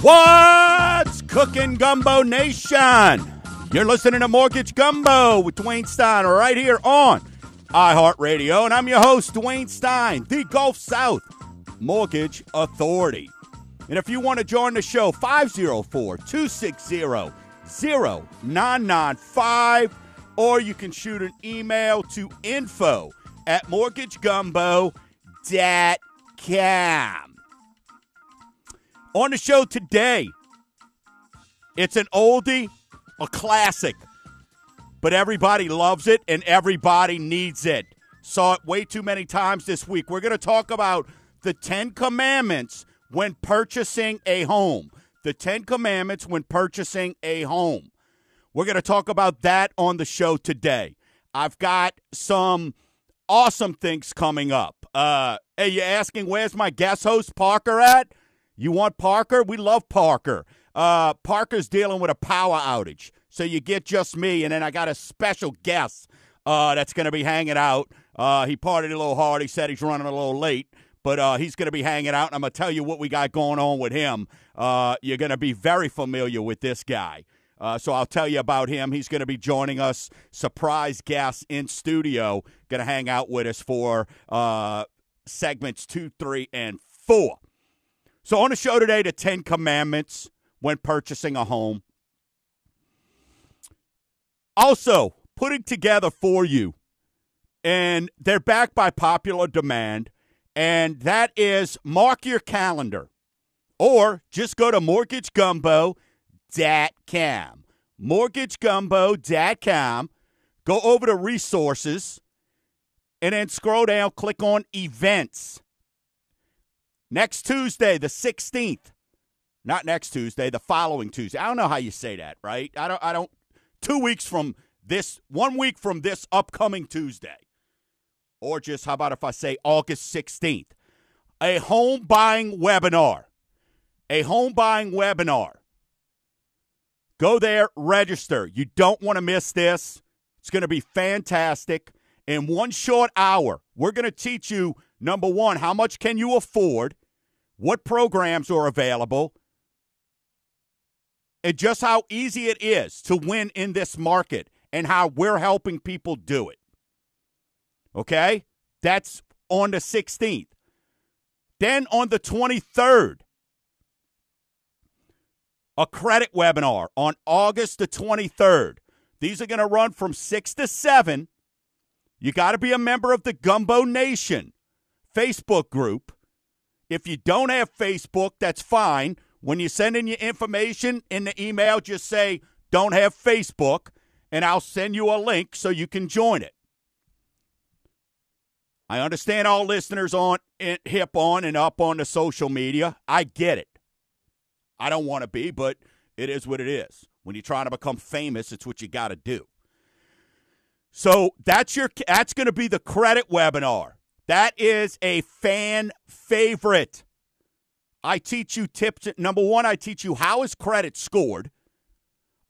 What's cooking, Gumbo Nation? You're listening to Mortgage Gumbo with Dwayne Stein right here on iHeartRadio, and I'm your host, Dwayne Stein, the Gulf South Mortgage Authority. And if you want to join the show, 504 260 0995, or you can shoot an email to info at mortgagegumbo.com. On the show today, it's an oldie, a classic, but everybody loves it and everybody needs it. Saw it way too many times this week. We're going to talk about the Ten Commandments when purchasing a home. The Ten Commandments when purchasing a home. We're going to talk about that on the show today. I've got some awesome things coming up. Uh, hey, you asking where's my guest host Parker at? You want Parker? We love Parker. Uh, Parker's dealing with a power outage. So you get just me, and then I got a special guest uh, that's going to be hanging out. Uh, he partied a little hard. He said he's running a little late, but uh, he's going to be hanging out, and I'm going to tell you what we got going on with him. Uh, you're going to be very familiar with this guy. Uh, so I'll tell you about him. He's going to be joining us, surprise guest in studio, going to hang out with us for uh, segments two, three, and four. So on the show today, the Ten Commandments when purchasing a home. Also, putting together for you, and they're backed by popular demand, and that is mark your calendar or just go to mortgagegumbo.com. Mortgagegumbo.com. Go over to resources and then scroll down, click on events. Next Tuesday, the 16th. Not next Tuesday, the following Tuesday. I don't know how you say that, right? I don't I don't 2 weeks from this 1 week from this upcoming Tuesday. Or just how about if I say August 16th? A home buying webinar. A home buying webinar. Go there, register. You don't want to miss this. It's going to be fantastic. In one short hour, we're going to teach you number one, how much can you afford? What programs are available? And just how easy it is to win in this market and how we're helping people do it. Okay? That's on the 16th. Then on the 23rd, a credit webinar on August the 23rd. These are going to run from 6 to 7. You got to be a member of the Gumbo Nation Facebook group. If you don't have Facebook, that's fine. When you send in your information in the email, just say, don't have Facebook, and I'll send you a link so you can join it. I understand all listeners aren't hip on and up on the social media. I get it. I don't want to be, but it is what it is. When you're trying to become famous, it's what you got to do. So that's your that's going to be the credit webinar. That is a fan favorite. I teach you tips. Number one, I teach you how is credit scored.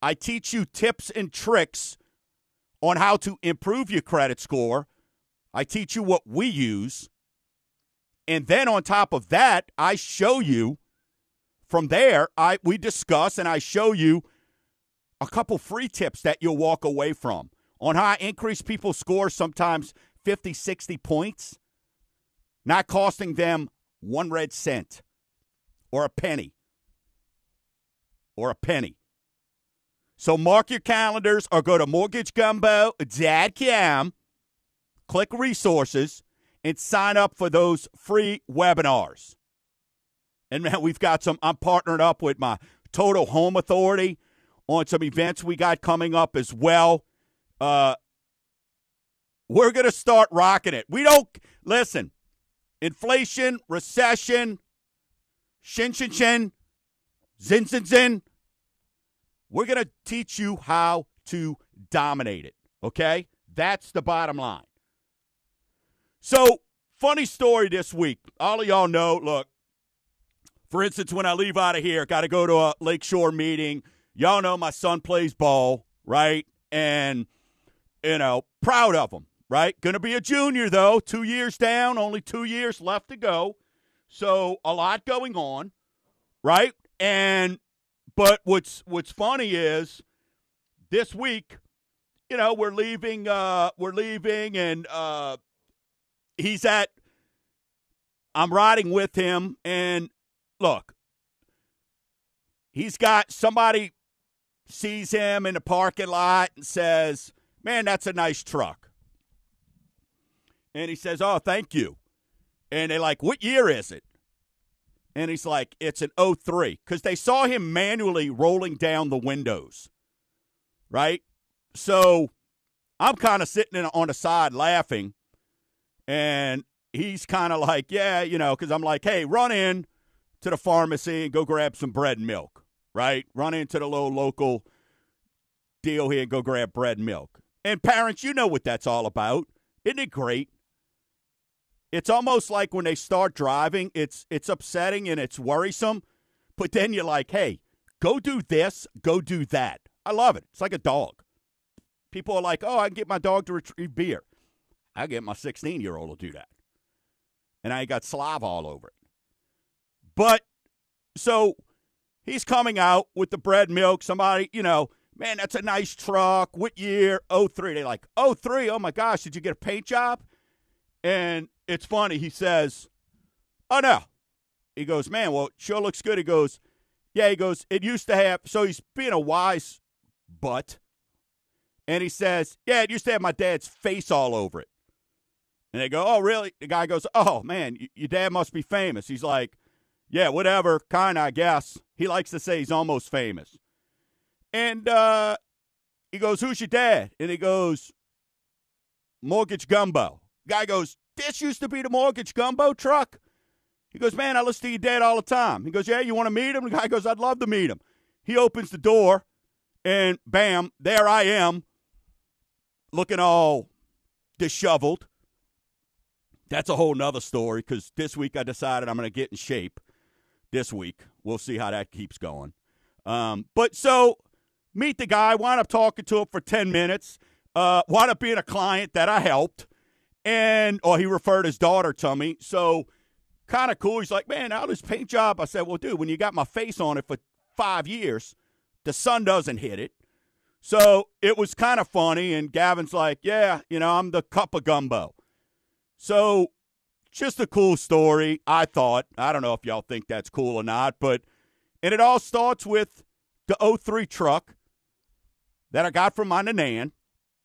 I teach you tips and tricks on how to improve your credit score. I teach you what we use. And then on top of that, I show you from there, I we discuss and I show you a couple free tips that you'll walk away from on how I increase people's scores sometimes 50, 60 points not costing them one red cent or a penny or a penny. So mark your calendars or go to mortgagegumbo.com, click resources, and sign up for those free webinars. And man, we've got some, I'm partnered up with my Total Home Authority on some events we got coming up as well. Uh, we're to start rocking it. We don't, listen, inflation, recession, shin shin shin, zin zin zin. We're to teach you how to dominate it. Okay? That's the bottom line. So, funny story this week. All of y'all know, look, for instance, when I leave out of here, got to go to a Lakeshore meeting. Y'all know my son plays ball, right? And you know, proud of him, right? Going to be a junior, though. Two years down, only two years left to go. So a lot going on, right? And, but what's, what's funny is this week, you know, we're leaving, uh, we're leaving and, uh, he's at, I'm riding with him and look, he's got somebody sees him in the parking lot and says, Man, that's a nice truck. And he says, Oh, thank you. And they're like, What year is it? And he's like, It's an 03. Because they saw him manually rolling down the windows. Right? So I'm kind of sitting on the side laughing. And he's kind of like, Yeah, you know, because I'm like, Hey, run in to the pharmacy and go grab some bread and milk. Right? Run into the little local deal here and go grab bread and milk. And parents, you know what that's all about. Isn't it great? It's almost like when they start driving, it's it's upsetting and it's worrisome, but then you're like, "Hey, go do this, go do that." I love it. It's like a dog. People are like, "Oh, I can get my dog to retrieve beer." I get my 16 year old to do that, and I got Slav all over it. But so he's coming out with the bread milk. Somebody, you know, man, that's a nice truck. What year? 03. They're like, 03. Oh my gosh, did you get a paint job? And it's funny. He says, oh no. He goes, man, well, sure looks good. He goes, yeah, he goes, it used to have, so he's being a wise butt. And he says, yeah, it used to have my dad's face all over it. And they go, oh, really? The guy goes, oh, man, your dad must be famous. He's like, yeah, whatever, kind of, I guess. He likes to say he's almost famous. And uh, he goes, Who's your dad? And he goes, Mortgage Gumbo. Guy goes, This used to be the Mortgage Gumbo truck. He goes, Man, I listen to your dad all the time. He goes, Yeah, you want to meet him? The guy goes, I'd love to meet him. He opens the door, and bam, there I am, looking all disheveled. That's a whole nother story because this week I decided I'm going to get in shape. This week. We'll see how that keeps going. Um, but so meet the guy, wind up talking to him for 10 minutes, uh, wind up being a client that I helped, and, or he referred his daughter to me. So, kind of cool. He's like, man, how this paint job? I said, well, dude, when you got my face on it for five years, the sun doesn't hit it. So it was kind of funny. And Gavin's like, yeah, you know, I'm the cup of gumbo. So just a cool story, I thought. I don't know if y'all think that's cool or not, but, and it all starts with the 03 truck that I got from my Nan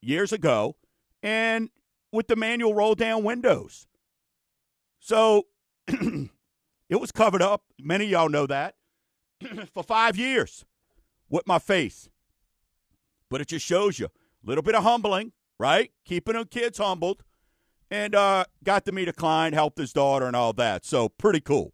years ago, and with the manual roll down windows. So it was covered up. Many y'all know that for five years with my face. But it just shows you a little bit of humbling, right? Keeping the kids humbled. And uh, got to meet a client, helped his daughter, and all that. So pretty cool.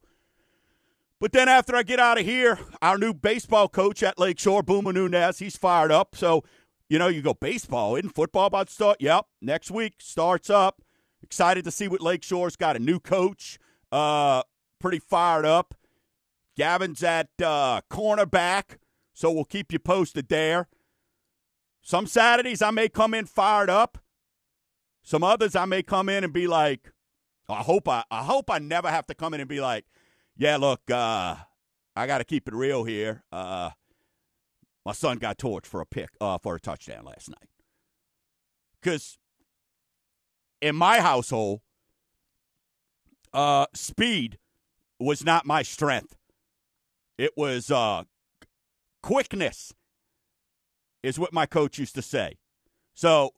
But then after I get out of here, our new baseball coach at Lakeshore, Boomer Nunez, he's fired up. So, you know, you go baseball, isn't football about to start? Yep, next week starts up. Excited to see what Lakeshore's got a new coach. Uh, pretty fired up. Gavin's at uh, cornerback, so we'll keep you posted there. Some Saturdays I may come in fired up. Some others I may come in and be like, I hope I, I hope I never have to come in and be like, yeah, look, uh, I got to keep it real here. Uh, my son got torched for a pick, uh, for a touchdown last night. Because in my household, uh, speed was not my strength. It was uh, quickness, is what my coach used to say. So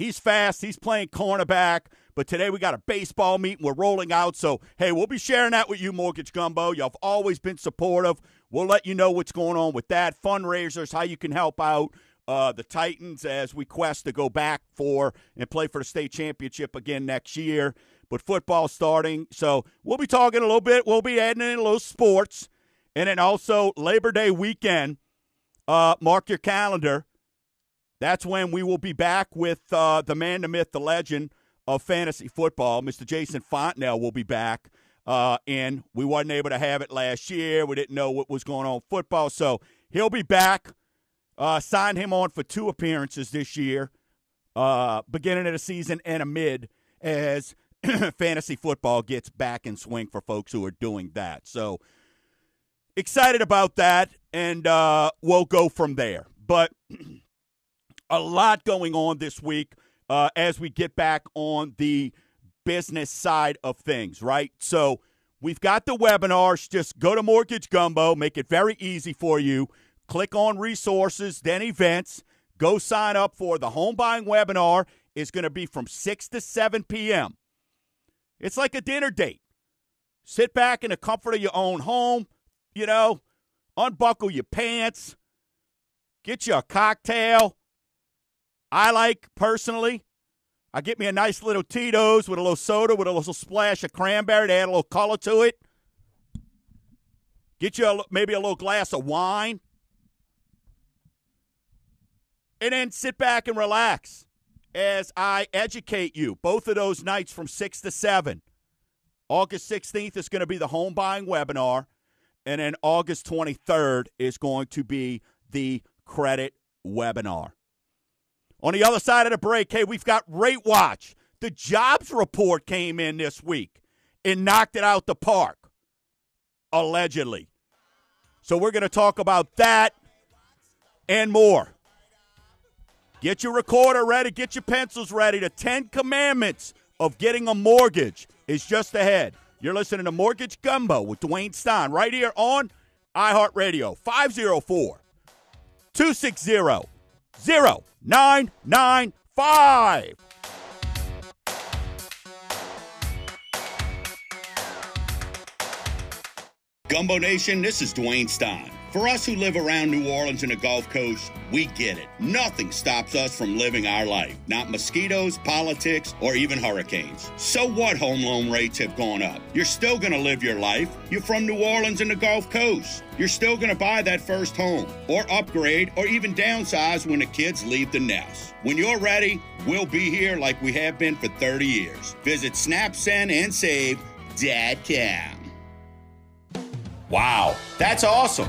he's fast. He's playing cornerback. But today we got a baseball meeting. We're rolling out. So, hey, we'll be sharing that with you, Mortgage Gumbo. Y'all have always been supportive. We'll let you know what's going on with that. Fundraisers, how you can help out uh, the Titans as we quest to go back for and play for the state championship again next year. But football starting. So, we'll be talking a little bit. We'll be adding in a little sports. And then also Labor Day weekend. Uh, mark your calendar. That's when we will be back with uh, the man, the myth, the legend of fantasy football. Mr. Jason Fontenelle will be back. Uh, and we wasn't able to have it last year. We didn't know what was going on football. So he'll be back. Uh, signed him on for two appearances this year. uh, beginning of the season and a mid as fantasy football gets back in swing for folks who are doing that. So excited about that, and uh, we'll go from there. But a lot going on this week uh, as we get back on the business side of things, right? So we've got the webinars. Just go to Mortgage Gumbo, make it very easy for you. Click on resources, then events. Go sign up for the home buying webinar. It's going to be from 6 to 7 p.m. It's like a dinner date. Sit back in the comfort of your own home, you know, unbuckle your pants, get you a cocktail. I like personally, I get me a nice little Tito's with a little soda with a little splash of cranberry to add a little color to it. Get you a, maybe a little glass of wine. And then sit back and relax as I educate you. Both of those nights from 6 to 7. August 16th is going to be the home buying webinar. And then August 23rd is going to be the credit webinar. On the other side of the break, hey, we've got Rate Watch. The jobs report came in this week and knocked it out the park, allegedly. So we're going to talk about that and more. Get your recorder ready, get your pencils ready. The 10 commandments of getting a mortgage is just ahead. You're listening to Mortgage Gumbo with Dwayne Stein right here on iHeartRadio 504 260 0995. Gumbo Nation, this is Dwayne Stein. For us who live around New Orleans and the Gulf Coast, we get it. Nothing stops us from living our life. Not mosquitoes, politics, or even hurricanes. So what home loan rates have gone up? You're still going to live your life. You're from New Orleans and the Gulf Coast. You're still going to buy that first home, or upgrade, or even downsize when the kids leave the nest. When you're ready, we'll be here like we have been for 30 years. Visit SnapSendAndSave.com. Wow, that's awesome.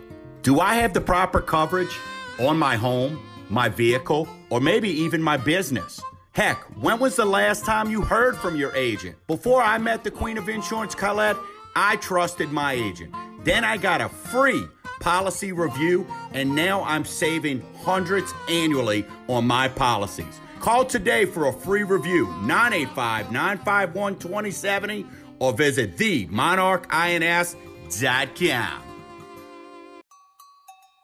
do I have the proper coverage? on my home, my vehicle, or maybe even my business. Heck, when was the last time you heard from your agent? Before I met the Queen of Insurance, Colette, I trusted my agent. Then I got a free policy review, and now I'm saving hundreds annually on my policies. Call today for a free review, 985 951 2070, or visit themonarchins.com.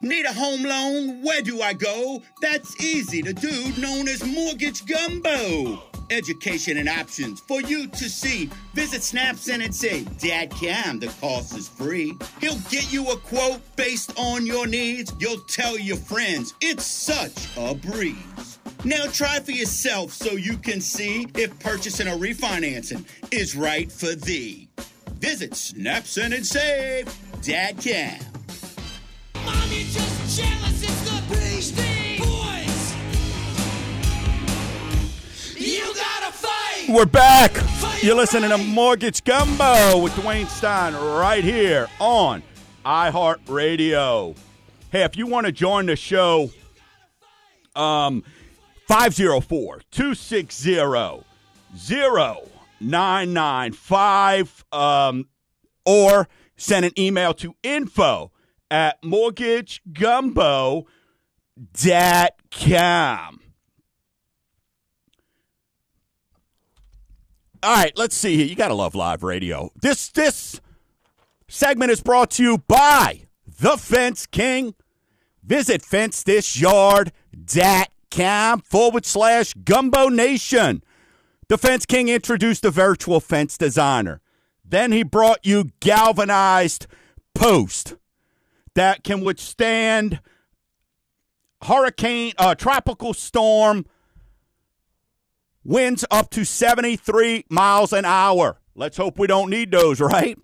Need a home loan? Where do I go? That's easy. The dude known as Mortgage Gumbo. Education and options for you to see. Visit snapsendandSave.com. The cost is free. He'll get you a quote based on your needs. You'll tell your friends. It's such a breeze. Now try for yourself so you can see if purchasing or refinancing is right for thee. Visit snapsendandSave.com. We're back. You're listening to Mortgage Gumbo with Dwayne Stein right here on iHeartRadio. Hey, if you want to join the show, um, 504 260 0995 um, or send an email to info at mortgagegumbo.com. All right, let's see here. You got to love live radio. This this segment is brought to you by The Fence King. Visit fencethisyard.com forward slash gumbo nation. The Fence King introduced the virtual fence designer. Then he brought you galvanized post that can withstand hurricane, uh, tropical storm, winds up to 73 miles an hour. Let's hope we don't need those, right?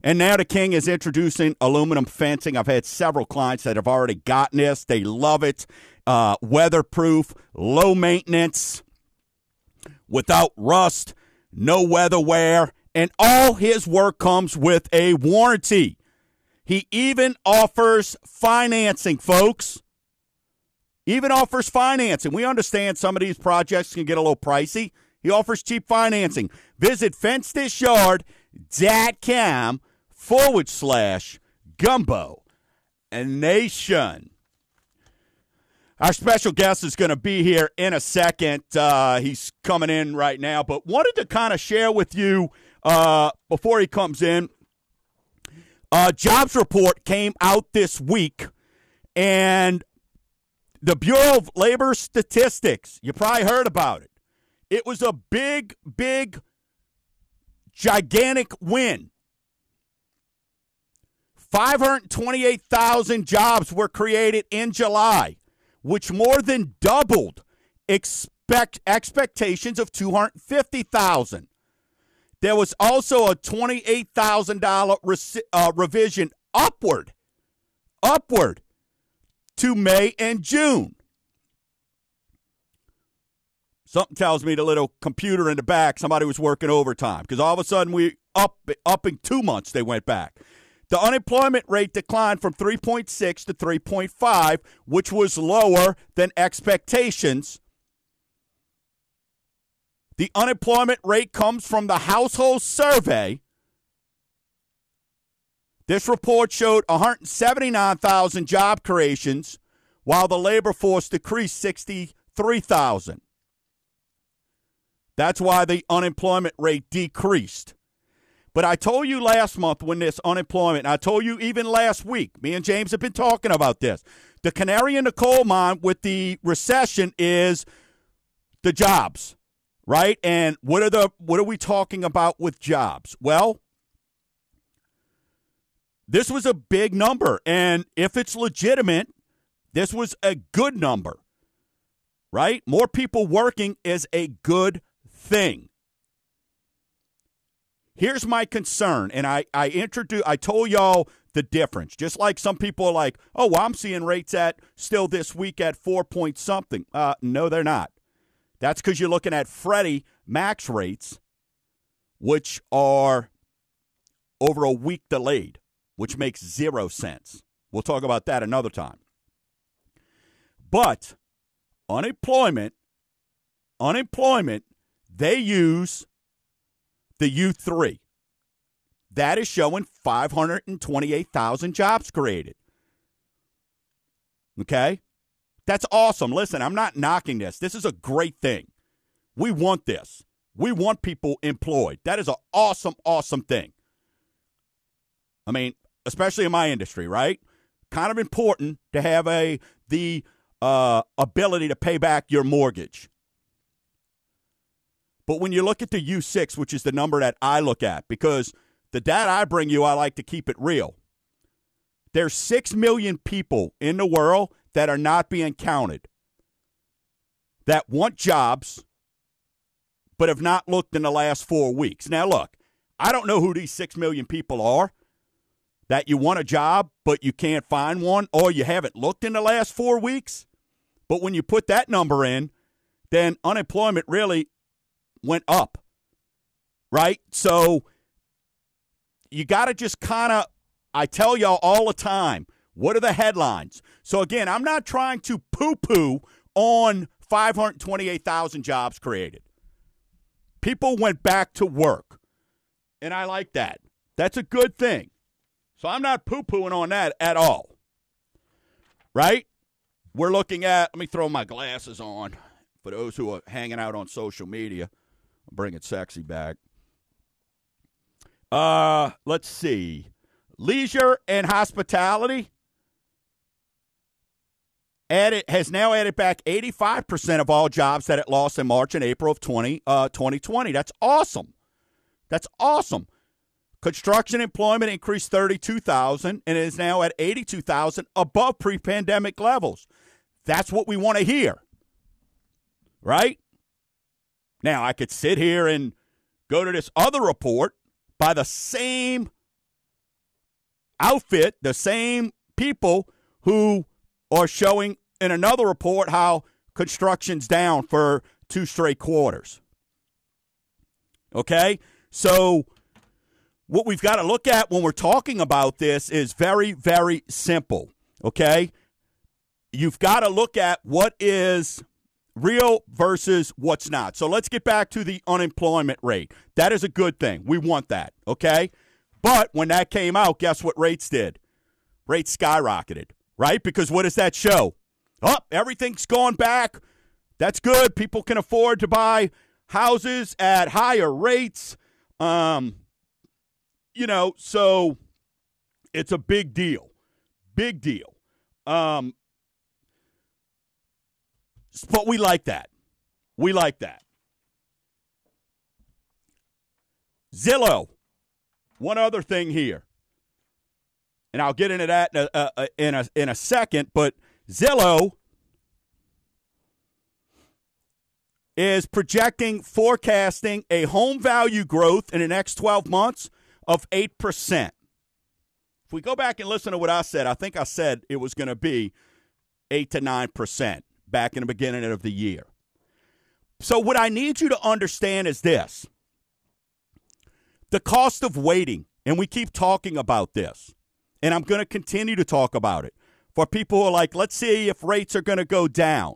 And now the King is introducing aluminum fencing. I've had several clients that have already gotten this. They love it. Uh, weatherproof, low maintenance, without rust, no weather wear, and all his work comes with a warranty. He even offers financing, folks. Even offers financing. We understand some of these projects can get a little pricey. He offers cheap financing. Visit fencethisyard.com forward slash gumbo and nation. Our special guest is going to be here in a second. Uh, he's coming in right now, but wanted to kind of share with you uh, before he comes in. A jobs report came out this week, and the Bureau of Labor Statistics, you probably heard about it. It was a big, big, gigantic win. 528,000 jobs were created in July which more than doubled expect expectations of 250,000. There was also a $28,000 re- uh, revision upward, upward to May and June. Something tells me the little computer in the back, somebody was working overtime because all of a sudden we up up in two months they went back. The unemployment rate declined from 3.6 to 3.5, which was lower than expectations. The unemployment rate comes from the household survey. This report showed 179,000 job creations, while the labor force decreased 63,000. That's why the unemployment rate decreased. But I told you last month when this unemployment, I told you even last week, me and James have been talking about this. The canary in the coal mine with the recession is the jobs, right? And what are the what are we talking about with jobs? Well, this was a big number, and if it's legitimate, this was a good number, right? More people working is a good thing. Here's my concern, and I I introduce I told y'all the difference. Just like some people are like, oh, well, I'm seeing rates at still this week at four point something. Uh, no, they're not. That's because you're looking at Freddie Mac's rates, which are over a week delayed, which makes zero sense. We'll talk about that another time. But unemployment, unemployment, they use the U3. That is showing 528,000 jobs created. Okay? That's awesome. Listen, I'm not knocking this. This is a great thing. We want this. We want people employed. That is an awesome, awesome thing. I mean, especially in my industry, right? Kind of important to have a the uh, ability to pay back your mortgage. But when you look at the U6, which is the number that I look at, because the data I bring you, I like to keep it real. There's 6 million people in the world that are not being counted that want jobs but have not looked in the last four weeks. Now, look, I don't know who these 6 million people are that you want a job but you can't find one or you haven't looked in the last four weeks. But when you put that number in, then unemployment really went up, right? So you got to just kind of, I tell y'all all the time, what are the headlines? So again, I'm not trying to poo poo on 528,000 jobs created. People went back to work, and I like that. That's a good thing. So I'm not poo pooing on that at all. Right? We're looking at, let me throw my glasses on for those who are hanging out on social media. I'm bringing sexy back. Uh, let's see. Leisure and hospitality added has now added back 85% of all jobs that it lost in March and April of 20, uh, 2020. That's awesome. That's awesome. Construction employment increased 32,000 and is now at 82,000 above pre-pandemic levels. That's what we want to hear. Right? Now, I could sit here and go to this other report by the same outfit, the same people who are showing in another report how construction's down for two straight quarters. Okay? So, what we've got to look at when we're talking about this is very, very simple. Okay? You've got to look at what is real versus what's not. So let's get back to the unemployment rate. That is a good thing. We want that. Okay? But when that came out, guess what rates did? Rates skyrocketed, right? Because what does that show? Oh, everything's gone back. That's good. People can afford to buy houses at higher rates. Um, you know, so it's a big deal. Big deal. Um, but we like that. We like that. Zillow. One other thing here, and I'll get into that in a, uh, in a, in a second, but Zillow is projecting, forecasting a home value growth in the next 12 months of 8%. If we go back and listen to what I said, I think I said it was going to be 8 to 9% back in the beginning of the year. So, what I need you to understand is this the cost of waiting, and we keep talking about this, and I'm going to continue to talk about it for people who are like, let's see if rates are going to go down.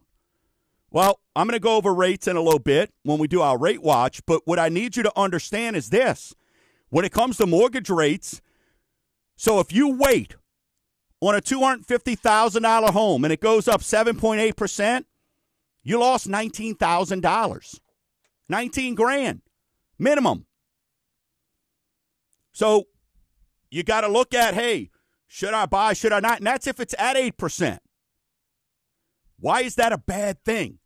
Well, I'm going to go over rates in a little bit when we do our rate watch, but what I need you to understand is this when it comes to mortgage rates, so if you wait on a $250,000 home and it goes up 7.8%, you lost $19,000. 19 grand minimum. So you got to look at, hey, should I buy, should I not? And that's if it's at 8%. Why is that a bad thing?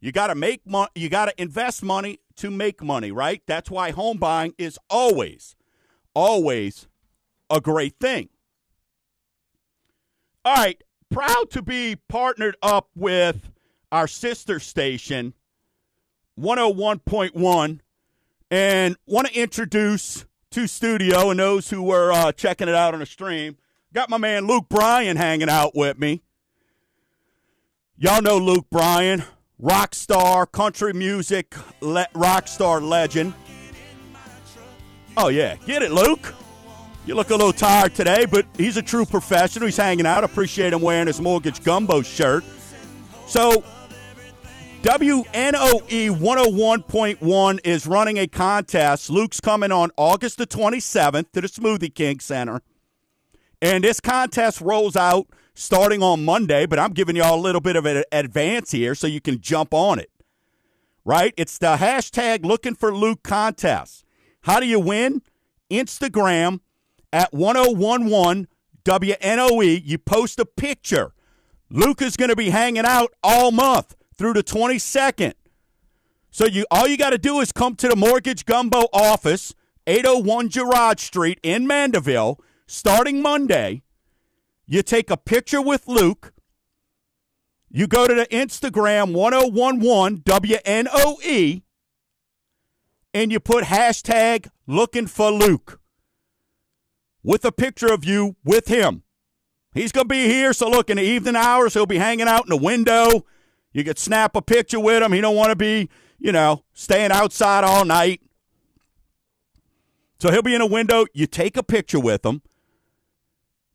You got to make money, you got to invest money to make money, right? That's why home buying is always always a great thing. All right, proud to be partnered up with our sister station 101.1 and want to introduce to studio and those who were uh, checking it out on the stream. Got my man Luke Bryan hanging out with me. Y'all know Luke Bryan, rock star, country music le- rock star legend. Oh yeah, get it, Luke. You look a little tired today, but he's a true professional. He's hanging out. Appreciate him wearing his mortgage gumbo shirt. So, WNOE 101.1 is running a contest. Luke's coming on August the 27th to the Smoothie King Center. And this contest rolls out starting on Monday, but I'm giving y'all a little bit of an advance here so you can jump on it. Right? It's the hashtag looking for Luke contest. How do you win? Instagram at 1011 WNOE. You post a picture. Luke is going to be hanging out all month through the 22nd. So you all you got to do is come to the Mortgage Gumbo office, 801 Girard Street in Mandeville, starting Monday. You take a picture with Luke. You go to the Instagram 1011 WNOE and you put hashtag looking for Luke with a picture of you with him. He's going to be here, so look, in the evening hours, he'll be hanging out in the window. You could snap a picture with him. He don't want to be, you know, staying outside all night. So he'll be in a window. You take a picture with him.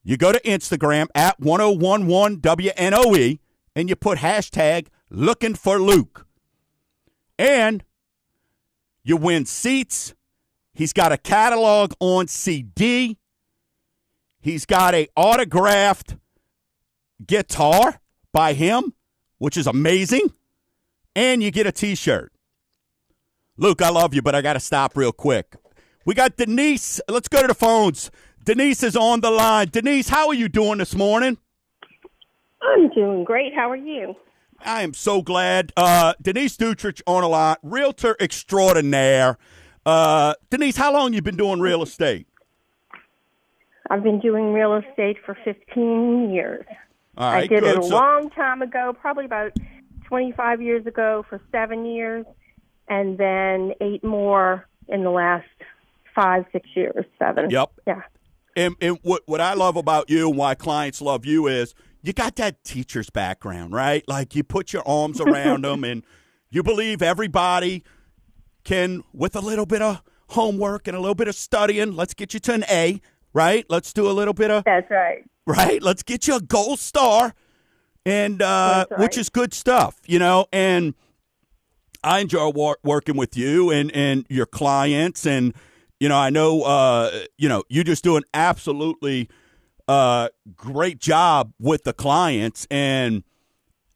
You go to Instagram at 1011 WNOE and you put hashtag looking for Luke. And you win seats. He's got a catalog on CD. He's got a autographed guitar by him, which is amazing. And you get a t-shirt. Luke, I love you, but I got to stop real quick. We got Denise. Let's go to the phones. Denise is on the line. Denise, how are you doing this morning? I'm doing great. How are you? I am so glad. Uh, Denise Dutrich on a line, realtor extraordinaire. Uh, Denise, how long you been doing real estate? I've been doing real estate for 15 years. All right, I did good. it a So- long time ago, probably about 25 years ago for seven years. and then eight more in the last five, six years, seven. Yep. Yeah. And, and what, what I love about you and why clients love you is you got that teacher's background, right? Like you put your arms around them and you believe everybody can, with a little bit of homework and a little bit of studying, let's get you to an A, right? Let's do a little bit of, That's right. right? Let's get you a gold star, and uh, right. which is good stuff, you know. And I enjoy wor- working with you and and your clients, and you know, I know, uh, you know, you just do an absolutely uh, great job with the clients, and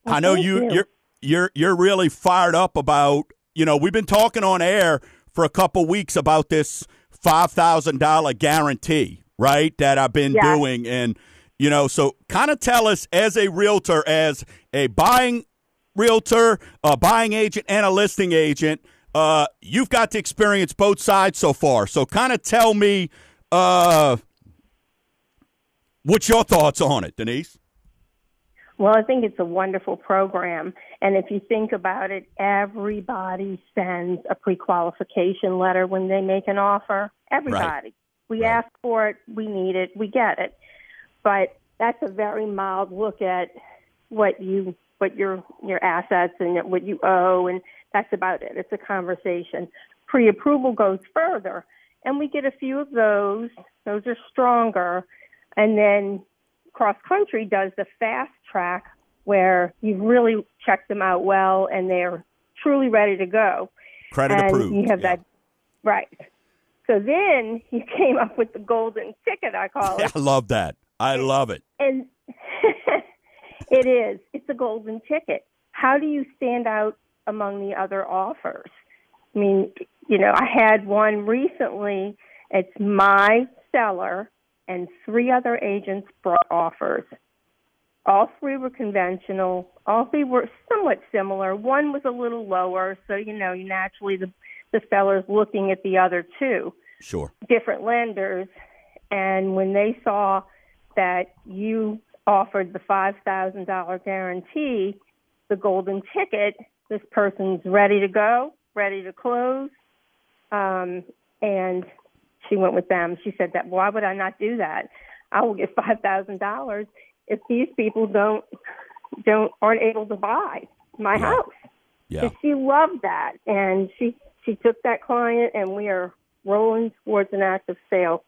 Well, I know you, you. you're you're you're really fired up about. You know, we've been talking on air for a couple weeks about this five thousand dollar guarantee, right? That I've been Yes. doing, and you know, so kind of tell us as a realtor, as a buying realtor, a buying agent, and a listing agent. Uh, you've got to experience both sides so far. So kind of tell me, uh, what's your thoughts on it, Denise? Well, I think it's a wonderful program. And if you think about it, everybody sends a pre qualification letter when they make an offer. Everybody. We Right. ask for it, we need it, we get it. But that's a very mild look at what you what your your assets and what you owe and that's about it. It's a conversation. Pre approval goes further and we get a few of those. Those are stronger. And then cross country does the fast track where you've really checked them out well and they're truly ready to go. Credit and approved. you have Yeah. that right. So then you came up with the golden ticket, I call it. I love that. I love it. And it is. It's a golden ticket. How do you stand out among the other offers? I mean, you know, I had one recently. It's my seller and three other agents brought offers. All three were conventional. All three were somewhat similar. One was a little lower, so you know, you naturally the the seller's looking at the other two Sure. different lenders, and when they saw that you offered the five thousand dollar guarantee, the golden ticket, this person's ready to go, ready to close, um, and she went with them. She said that why would I not do that? I will get five thousand dollars if these people don't don't aren't able to buy my Yeah. house. Yeah. And she loved that, and she she took that client, and we are rolling towards an active sale.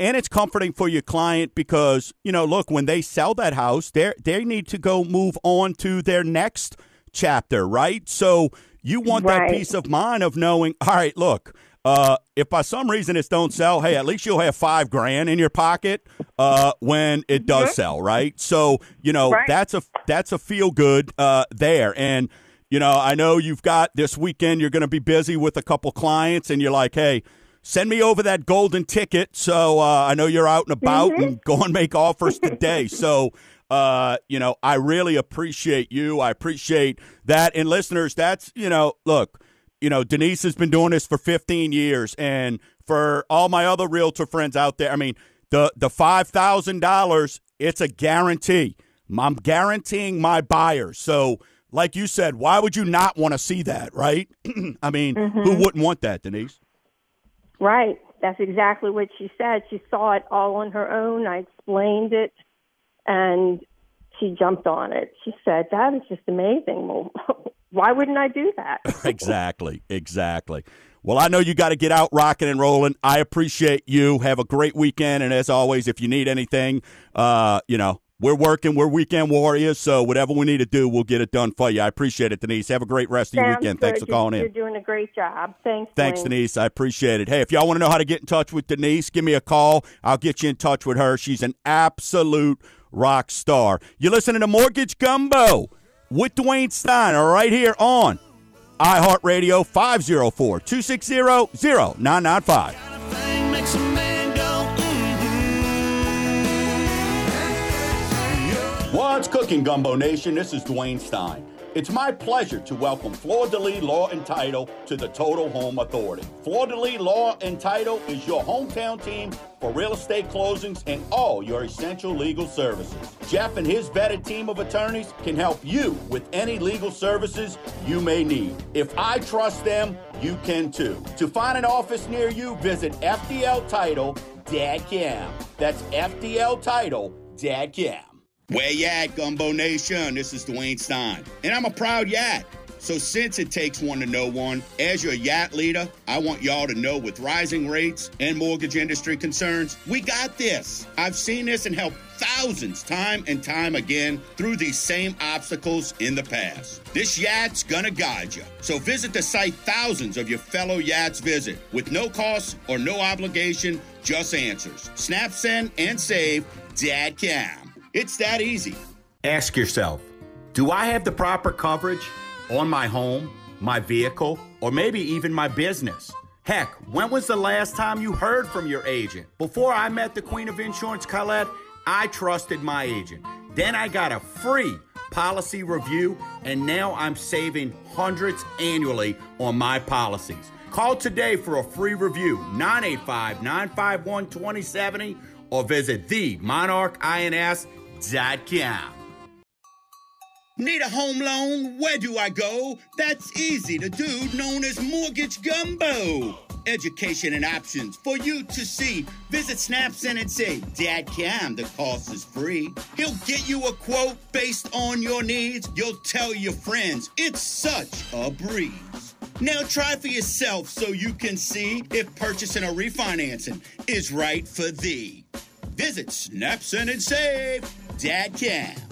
and it's comforting for your client because you know look when they sell that house they they need to go move on to their next chapter right? So you want that peace of mind of knowing all right look uh, if by some reason it don't sell hey at least you'll have five grand in your pocket uh, when it does sell right? So you know Right. that's a that's a feel good uh, there. And you know i know you've got this weekend you're going to be busy with a couple clients and you're like hey send me over that golden ticket so uh, I know you're out and about and go and make offers today. so, uh, you know, I really appreciate you. I appreciate that. And listeners, that's, you know, look, you know, Denise has been doing this for 15 years. And for all my other realtor friends out there, I mean, the, the $5,000, it's a guarantee. I'm guaranteeing my buyers. So, like you said, why would you not want to see that, right? I mean, who wouldn't want that, Denise? Right. That's exactly what she said. She saw it all on her own. I explained it, and she jumped on it. She said, "That is just amazing. Well, why wouldn't I do that?" exactly, exactly. Well, I know you got to get out rocking and rolling. I appreciate you. Have a great weekend, and as always, if you need anything, uh, you know we're working. We're weekend warriors, so whatever we need to do, we'll get it done for you. I appreciate it, Denise. Have a great rest of your Sounds weekend. good. Thanks for You're- calling in. You're doing a great job. Thanks. Thanks, Dwayne. Denise. I appreciate it. Hey, if y'all want to know how to get in touch with Denise, give me a call. I'll get you in touch with her. She's an absolute rock star. You're listening to Mortgage Gumbo with Dwayne Steiner right here on iHeartRadio 504 260 0995. What's cooking, Gumbo Nation? This is Dwayne Stein. It's my pleasure to welcome Fleur de Lis Law and Title to the Total Home Authority. Fleur de Lis Law and Title is your hometown team for real estate closings and all your essential legal services. Jeff and his vetted team of attorneys can help you with any legal services you may need. If I trust them, you can too. To find an office near you, visit FDL Title dot com. That's FDL Title dot com. Where you at, Gumbo Nation? This is Dwayne Stein, and I'm a proud Yat. So, since it takes one to know one, as your Yat leader, I want y'all to know with rising rates and mortgage industry concerns, we got this. I've seen this and helped thousands time and time again through these same obstacles in the past. This Yat's gonna guide you. So, visit the site thousands of your fellow Yats visit with no cost or no obligation, just answers. Snap, send, and save dot com. It's that easy. Ask yourself Do I have the proper coverage on my home, my vehicle, or maybe even my business? Heck, when was the last time you heard from your agent? Before I met the Queen of Insurance, Colette, I trusted my agent. Then I got a free policy review, and now I'm saving hundreds annually on my policies. Call today for a free review, 985 951 2070, or visit themonarchins.com. Need a home loan? Where do I go? That's easy. The dude known as Mortgage Gumbo. Education and options for you to see. Visit Cam, the cost is free. He'll get you a quote based on your needs. You'll tell your friends. It's such a breeze. Now try for yourself so you can see if purchasing or refinancing is right for thee. Visit SnapSend and save. Dad Cam.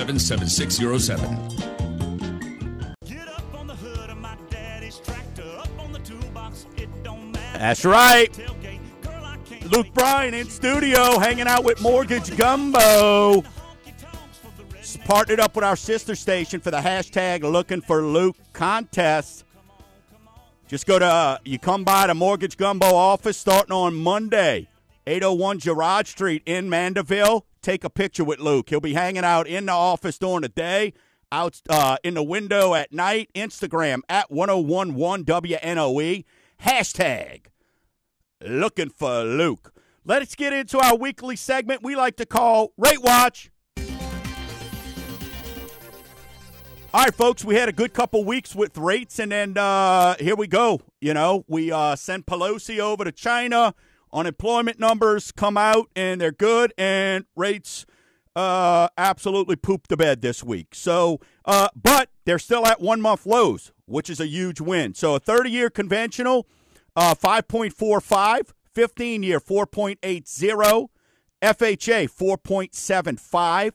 7607. Get up on the hood of my daddy's tractor, up on the toolbox, it don't matter. That's right. Luke. Bryan in studio, hanging out with Mortgage Gumbo. Partnered up with our sister station for the hashtag Looking for Luke contest. Just go to, uh, you come by the Mortgage Gumbo office starting on Monday, 801 Girod Street in Mandeville. Take a picture with Luke. He'll be hanging out in the office during the day, out uh, in the window at night. Instagram at 1011 WNOE. Hashtag looking for Luke. Let's get into our weekly segment we like to call Rate Watch. All right, folks, we had a good couple weeks with rates, and then uh, here we go. You know, we uh, sent Pelosi over to China. Unemployment numbers come out, and they're good, and rates uh, absolutely pooped the bed this week. So, uh, but they're still at one month lows, which is a huge win. So, a 30 year conventional, uh, 5.45, 15 year, 4.80, FHA, 4.75,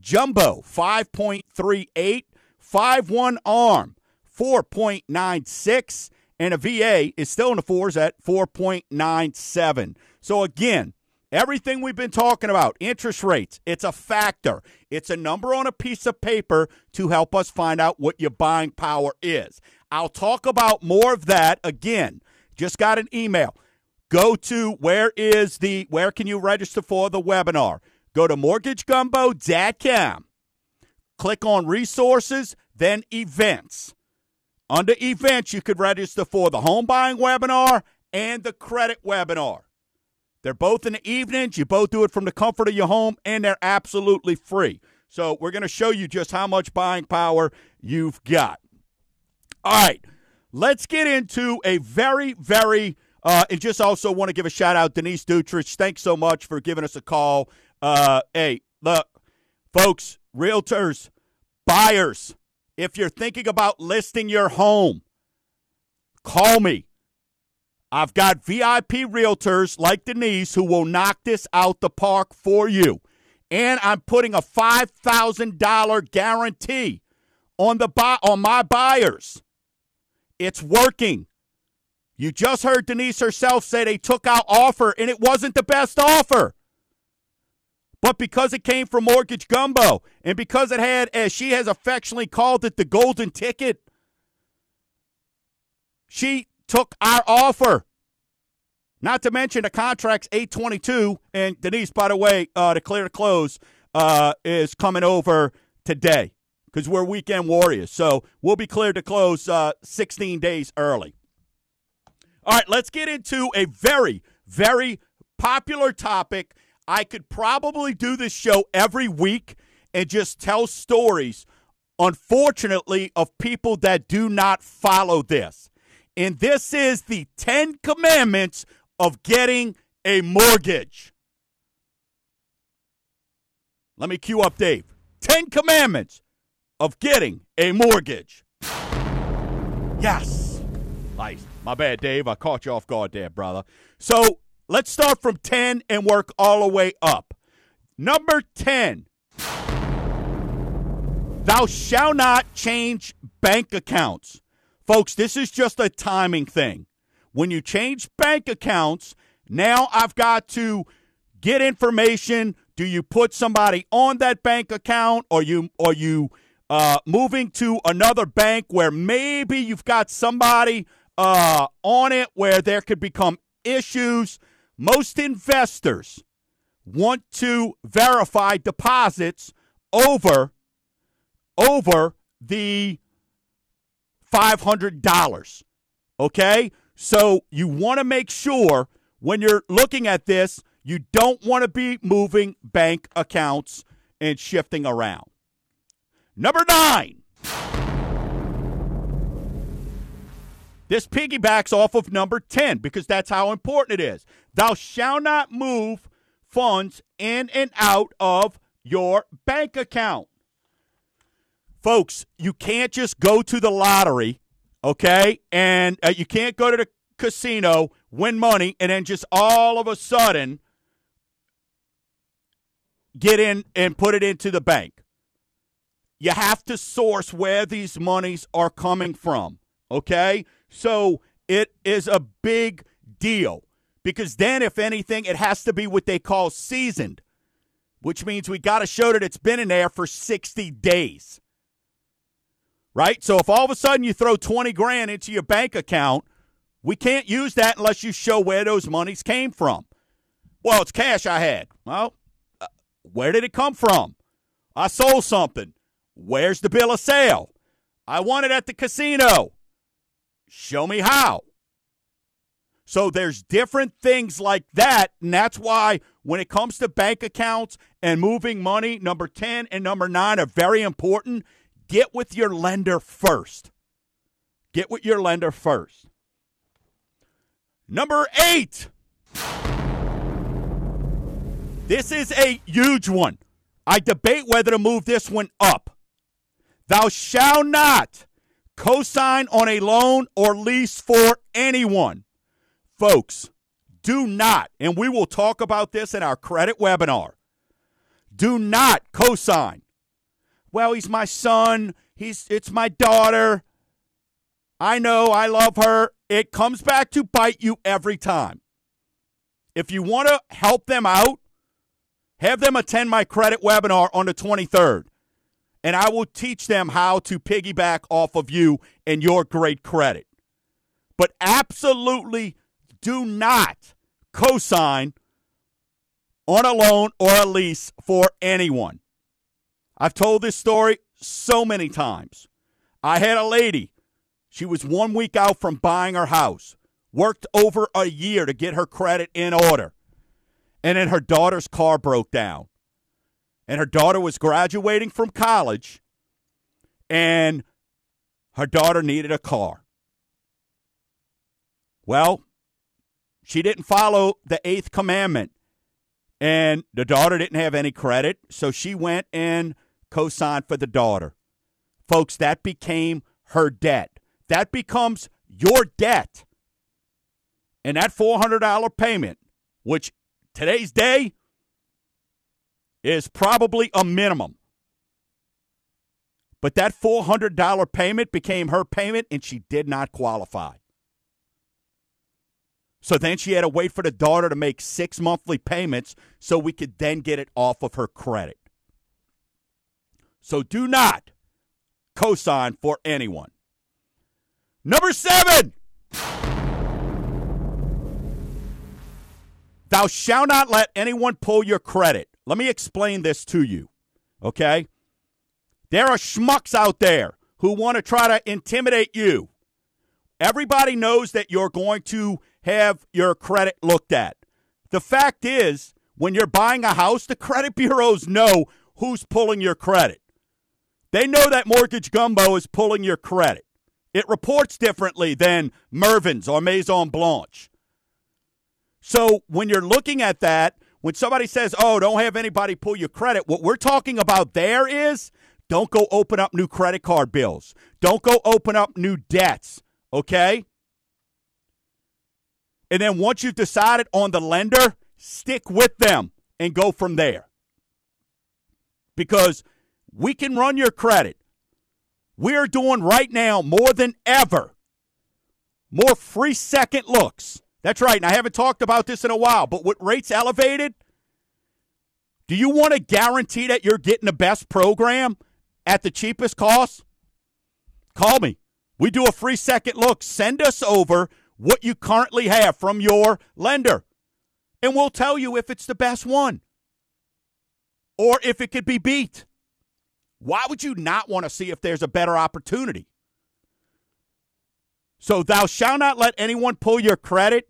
Jumbo, 5.38, 5 1 ARM, 4.96, and a VA is still in the fours at 4.97. So, again, Everything we've been talking about, interest rates, it's a factor. It's a number on a piece of paper to help us find out what your buying power is. I'll talk about more of that again. Just got an email. Go to where is the where can you register for the webinar? Go to mortgagegumbo.com. Click on resources, then events. Under events, you could register for the home buying webinar and the credit webinar. They're both in the evenings. You both do it from the comfort of your home, and they're absolutely free. So we're going to show you just how much buying power you've got. All right, let's get into a very, very, uh, and just also want to give a shout out Denise Dutrich. Thanks so much for giving us a call. Uh, hey, look, folks, realtors, buyers, if you're thinking about listing your home, call me. I've got VIP realtors like Denise who will knock this out the park for you. And I'm putting a $5,000 guarantee on the buy on my buyers. It's working. You just heard Denise herself say they took out offer and it wasn't the best offer. But because it came from Mortgage Gumbo and because it had, as she has affectionately called it, the golden ticket, she took our offer. Not to mention the contract's 822. And Denise, by the way, uh, the clear to close uh, is coming over today because we're weekend warriors. So we'll be cleared to close uh, 16 days early. All right, let's get into a very, very popular topic. I could probably do this show every week and just tell stories, unfortunately, of people that do not follow this. And this is the 10 commandments of getting a mortgage. Let me cue up Dave. 10 commandments of getting a mortgage. Yes. Nice. My bad, Dave. I caught you off guard there, brother. So let's start from 10 and work all the way up. Number 10. Thou shalt not change bank accounts. Folks, this is just a timing thing. When you change bank accounts, now I've got to get information. Do you put somebody on that bank account or you or you uh, moving to another bank where maybe you've got somebody uh, on it where there could become issues? Most investors want to verify deposits over over the $500. Okay? So you want to make sure when you're looking at this, you don't want to be moving bank accounts and shifting around. Number nine. This piggybacks off of number 10 because that's how important it is. Thou shalt not move funds in and out of your bank account. Folks, you can't just go to the lottery, okay? And uh, you can't go to the casino, win money, and then just all of a sudden get in and put it into the bank. You have to source where these monies are coming from, okay? So it is a big deal because then, if anything, it has to be what they call seasoned, which means we got to show that it's been in there for 60 days. Right? So if all of a sudden you throw 20 grand into your bank account, we can't use that unless you show where those monies came from. Well, it's cash I had. Well, uh, where did it come from? I sold something. Where's the bill of sale? I won it at the casino. Show me how. So there's different things like that. And that's why when it comes to bank accounts and moving money, number 10 and number 9 are very important. Get with your lender first. Get with your lender first. Number 8. This is a huge one. I debate whether to move this one up. Thou shalt not cosign on a loan or lease for anyone. Folks, do not, and we will talk about this in our credit webinar. Do not cosign. Well, he's my son. He's it's my daughter. I know, I love her. It comes back to bite you every time. If you want to help them out, have them attend my credit webinar on the 23rd and I will teach them how to piggyback off of you and your great credit. But absolutely do not cosign on a loan or a lease for anyone. I've told this story so many times. I had a lady, she was one week out from buying her house, worked over a year to get her credit in order, and then her daughter's car broke down and her daughter was graduating from college, and her daughter needed a car. Well, she didn't follow the eighth commandment, and the daughter didn't have any credit, so she went and co signed for the daughter. Folks, that became her debt. That becomes your debt. And that $400 payment, which today's day is probably a minimum. But that $400 payment became her payment and she did not qualify. So then she had to wait for the daughter to make six monthly payments so we could then get it off of her credit. So do not cosign for anyone. Number seven. Thou shalt not let anyone pull your credit. Let me explain this to you, okay? There are schmucks out there who want to try to intimidate you. Everybody knows that you're going to have your credit looked at. The fact is, when you're buying a house, the credit bureaus know who's pulling your credit. They know that Mortgage Gumbo is pulling your credit. It reports differently than Mervyn's or Maison Blanche. So when you're looking at that, when somebody says, oh, don't have anybody pull your credit, what we're talking about there is don't go open up new credit card bills. Don't go open up new debts, okay? And then once you've decided on the lender, stick with them and go from there. Because we can run your credit. We're doing right now more than ever more free second looks. That's right. And I haven't talked about this in a while, but with rates elevated, do you want to guarantee that you're getting the best program at the cheapest cost? Call me. We do a free second look. Send us over what you currently have from your lender, and we'll tell you if it's the best one or if it could be beat. Why would you not want to see if there's a better opportunity? So, thou shalt not let anyone pull your credit.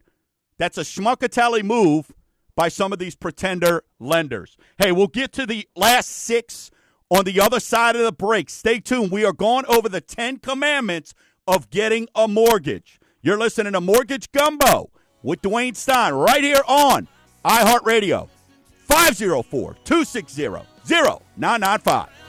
That's a schmuckatelli move by some of these pretender lenders. Hey, we'll get to the last six on the other side of the break. Stay tuned. We are going over the 10 commandments of getting a mortgage. You're listening to Mortgage Gumbo with Dwayne Stein right here on iHeartRadio. 504 260 0995.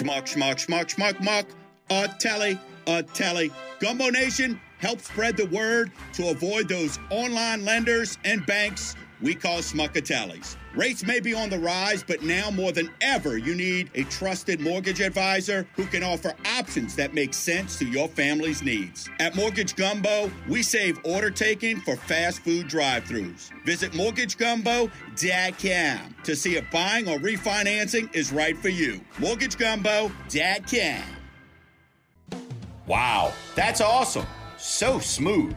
Schmuck, schmuck, schmuck, schmuck, muck. A telly, a telly. Gumbo Nation, help spread the word to avoid those online lenders and banks we call smuckatellis. Rates may be on the rise, but now more than ever, you need a trusted mortgage advisor who can offer options that make sense to your family's needs. At Mortgage Gumbo, we save order taking for fast food drive throughs. Visit mortgagegumbo.com to see if buying or refinancing is right for you. Mortgagegumbo.com. Wow, that's awesome. So smooth.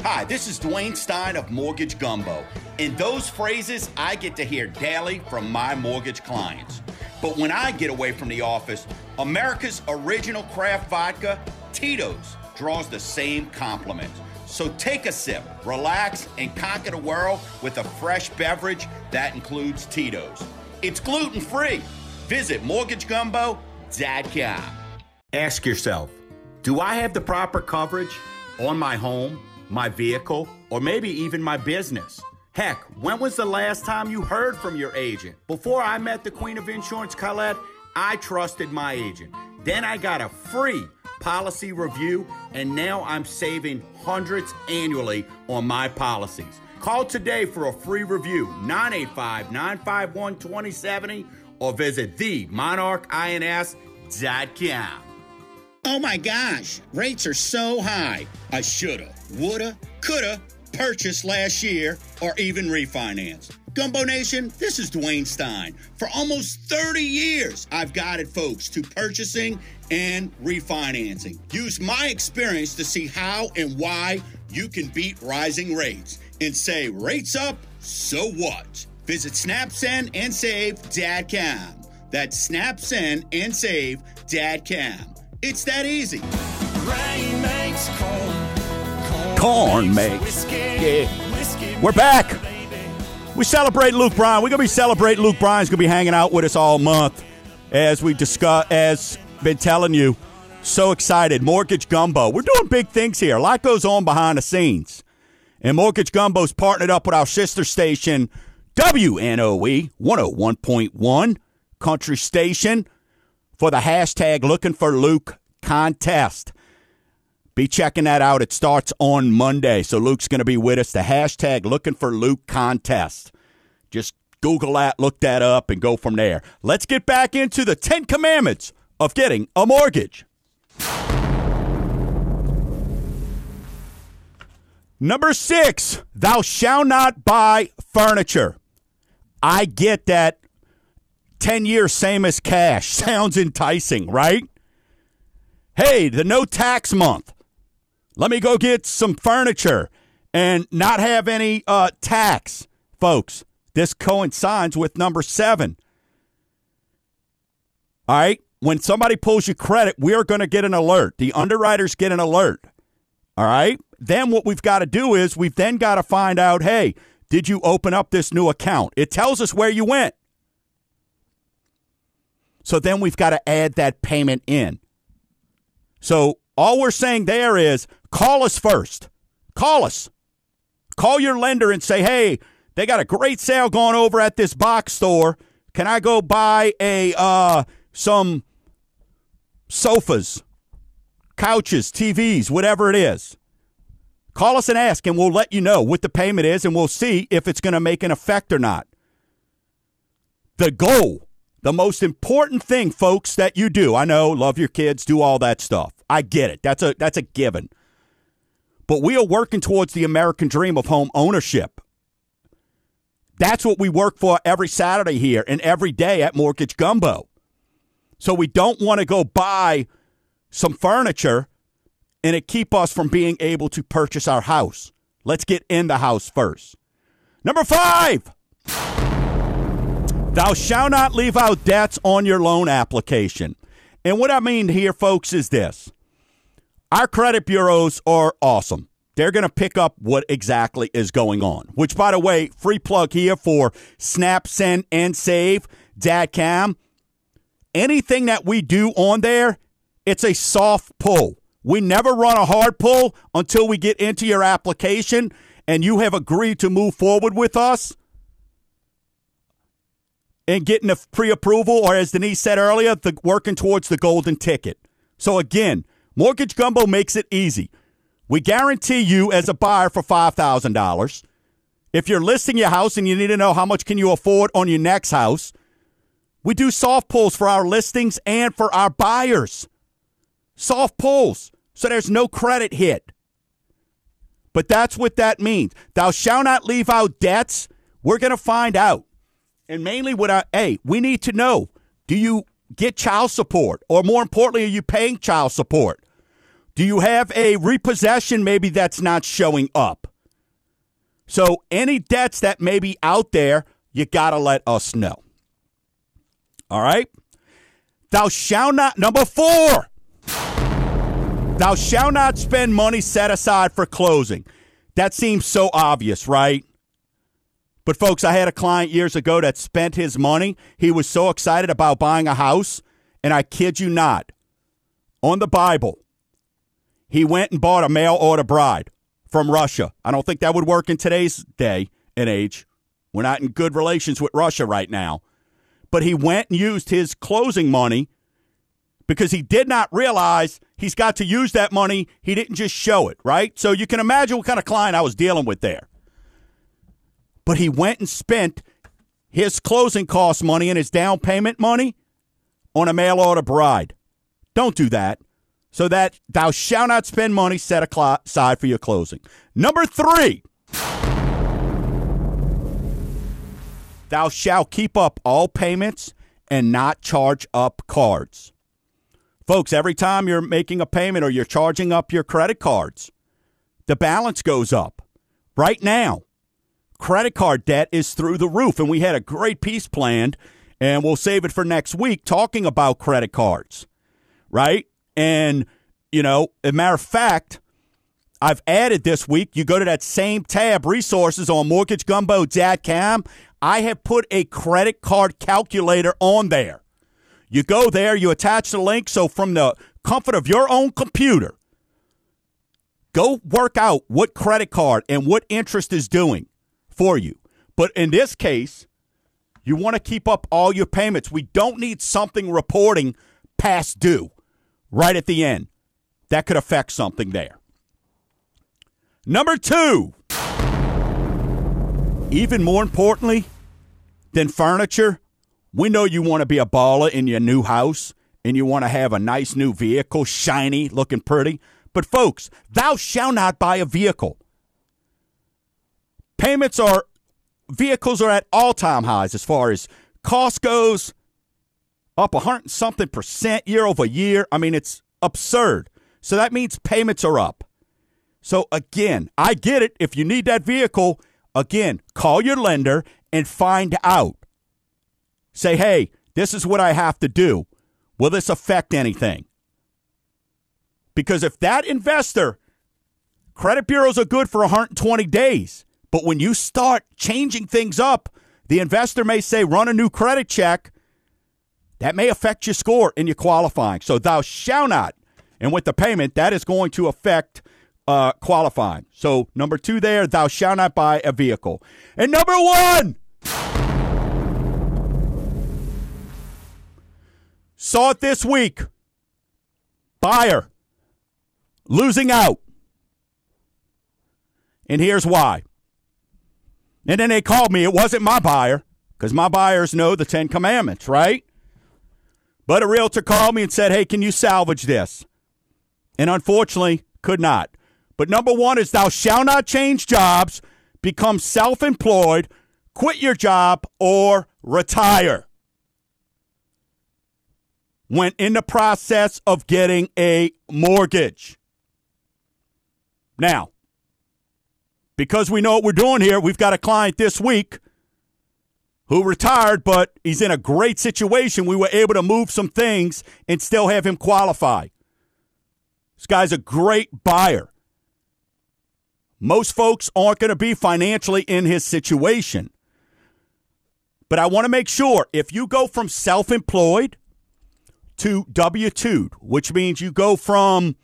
Hi, this is Dwayne Stein of Mortgage Gumbo, and those phrases I get to hear daily from my mortgage clients. But when I get away from the office, America's original craft vodka, Tito's, draws the same compliments. So take a sip, relax, and conquer the world with a fresh beverage that includes Tito's. It's gluten free. Visit mortgagegumbo.com. Ask yourself Do I have the proper coverage on my home, my vehicle, or maybe even my business? Heck, when was the last time you heard from your agent? Before I met the Queen of Insurance, Colette, I trusted my agent. Then I got a free policy review, and now I'm saving hundreds annually on my policies. Call today for a free review, 985 951 2070, or visit themonarchins.com. Oh my gosh, rates are so high. I shoulda, woulda, coulda purchased last year or even refinanced. Gumbo Nation, this is Dwayne Stein. For almost 30 years, I've guided folks to purchasing and refinancing. Use my experience to see how and why you can beat rising rates and say, rates up, so what? Visit snapsendandsave.com. That's snapsendandsave.com. It's that easy. Rain makes corn. Corn makes- yeah. We're back. We celebrate Luke Bryan. We're gonna be celebrating Luke Bryan's gonna be hanging out with us all month as we discuss as been telling you. So excited. Mortgage Gumbo. We're doing big things here. A lot goes on behind the scenes. And Mortgage Gumbo's partnered up with our sister station, WNOE 101.1 Country Station, for the hashtag looking for Luke contest. Be checking that out. It starts on Monday. So Luke's going to be with us. The hashtag looking for Luke contest. Just Google that, look that up, and go from there. Let's get back into the 10 commandments of getting a mortgage. Number six, thou shalt not buy furniture. I get that 10 years, same as cash. Sounds enticing, right? Hey, the no tax month. Let me go get some furniture and not have any uh, tax, folks. This coincides with number seven. All right. When somebody pulls your credit, we are going to get an alert. The underwriters get an alert. All right. Then what we've got to do is we've then got to find out hey, did you open up this new account? It tells us where you went. So then we've got to add that payment in. So all we're saying there is call us first. Call us. Call your lender and say, hey, they got a great sale going over at this box store. Can I go buy a uh, some sofas, couches, TVs, whatever it is? Call us and ask, and we'll let you know what the payment is, and we'll see if it's going to make an effect or not. The goal, the most important thing, folks, that you do. I know, love your kids, do all that stuff. I get it. That's a that's a given. But we are working towards the American dream of home ownership. That's what we work for every Saturday here and every day at Mortgage Gumbo. So we don't want to go buy some furniture and it keep us from being able to purchase our house. Let's get in the house first. Number five. Thou shalt not leave out debts on your loan application. And what I mean here, folks, is this. Our credit bureaus are awesome. They're going to pick up what exactly is going on. Which, by the way, free plug here for Snap, Send, and Save, dot com. Anything that we do on there, it's a soft pull. We never run a hard pull until we get into your application and you have agreed to move forward with us and getting a pre-approval, or as Denise said earlier, the, working towards the golden ticket. So again, Mortgage Gumbo makes it easy. We guarantee you as a buyer for $5,000. If you're listing your house and you need to know how much can you afford on your next house, we do soft pulls for our listings and for our buyers. Soft pulls. So there's no credit hit. But that's what that means. Thou shalt not leave out debts. We're going to find out. And mainly what I, hey, we need to know do you get child support? Or more importantly, are you paying child support? Do you have a repossession maybe that's not showing up? So any debts that may be out there, you got to let us know. All right? Thou shalt not, number four, thou shalt not spend money set aside for closing. That seems so obvious, right? But folks, I had a client years ago that spent his money. He was so excited about buying a house, and I kid you not, on the Bible, he went and bought a mail order bride from Russia. I don't think that would work in today's day and age. We're not in good relations with Russia right now. But he went and used his closing money because he did not realize he's got to use that money. He didn't just show it, right? So you can imagine what kind of client I was dealing with there. But he went and spent his closing cost money and his down payment money on a mail order bride. Don't do that so that thou shalt not spend money set aside for your closing. Number three, thou shalt keep up all payments and not charge up cards. Folks, every time you're making a payment or you're charging up your credit cards, the balance goes up. Right now, credit card debt is through the roof, and we had a great piece planned, and we'll save it for next week talking about credit cards, right? And, you know, as a matter of fact, I've added this week, you go to that same tab, resources on mortgagegumbo.com. I have put a credit card calculator on there. You go there, you attach the link. So from the comfort of your own computer, go work out what credit card and what interest is doing for you. But in this case, you want to keep up all your payments. We don't need something reporting past due right at the end. that could affect something there. Number two, even more importantly than furniture, we know you want to be a baller in your new house and you want to have a nice new vehicle, shiny, looking pretty. But folks, thou shalt not buy a vehicle. Payments are vehicles are at all-time highs as far as cost goes, up a hundred something percent year over year. I mean, it's absurd. So that means payments are up. So again, I get it. If you need that vehicle, again, call your lender and find out. Say, hey, this is what I have to do. Will this affect anything? Because if that investor, credit bureaus are good for 120 days. But when you start changing things up, the investor may say, run a new credit check. That may affect your score in your qualifying. So thou shall not. And with the payment, that is going to affect uh, qualifying. So number two there, thou shalt not buy a vehicle. And number one, saw it this week. Buyer losing out. And here's why. And then they called me. It wasn't my buyer because my buyers know the Ten Commandments, right? But a realtor called me and said, hey, can you salvage this? And unfortunately, could not. But number one is thou shalt not change jobs, become self employed, quit your job, or retire. When in the process of getting a mortgage. Now, because we know what we're doing here, we've got a client this week who retired, but he's in a great situation. We were able to move some things and still have him qualify. This guy's a great buyer. Most folks aren't going to be financially in his situation. But I want to make sure if you go from self employed to W 2, which means you go from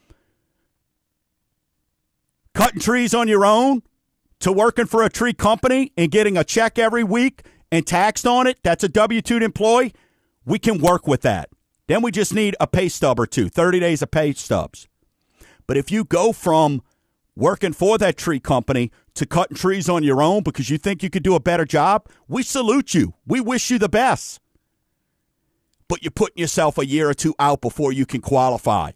cutting trees on your own to working for a tree company and getting a check every week and taxed on it, that's a W 2 employee, we can work with that. Then we just need a pay stub or two, 30 days of pay stubs. But if you go from working for that tree company to cutting trees on your own because you think you could do a better job, we salute you. We wish you the best. But you're putting yourself a year or two out before you can qualify.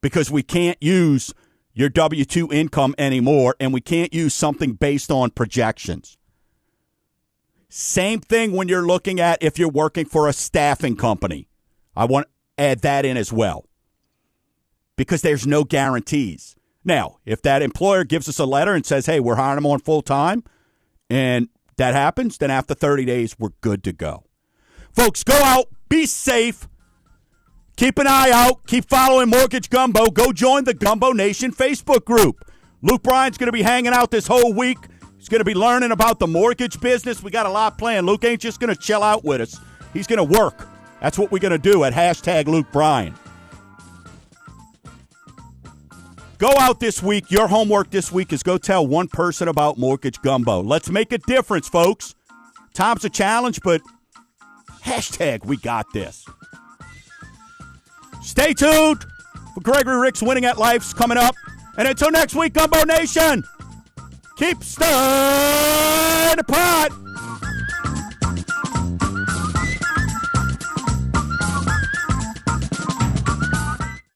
Because we can't use your W 2 income anymore, and we can't use something based on projections. Same thing when you're looking at if you're working for a staffing company. I want to add that in as well because there's no guarantees. Now, if that employer gives us a letter and says, hey, we're hiring them on full time, and that happens, then after 30 days, we're good to go. Folks, go out, be safe. Keep an eye out. Keep following Mortgage Gumbo. Go join the Gumbo Nation Facebook group. Luke Bryan's going to be hanging out this whole week. He's going to be learning about the mortgage business. We got a lot planned. Luke ain't just going to chill out with us. He's going to work. That's what we're going to do at hashtag Luke Bryan. Go out this week. Your homework this week is go tell one person about Mortgage Gumbo. Let's make a difference, folks. Time's a challenge, but hashtag we got this. Stay tuned for Gregory Ricks winning at life's coming up. And until next week, Gumbo Nation, keep stirring the pot.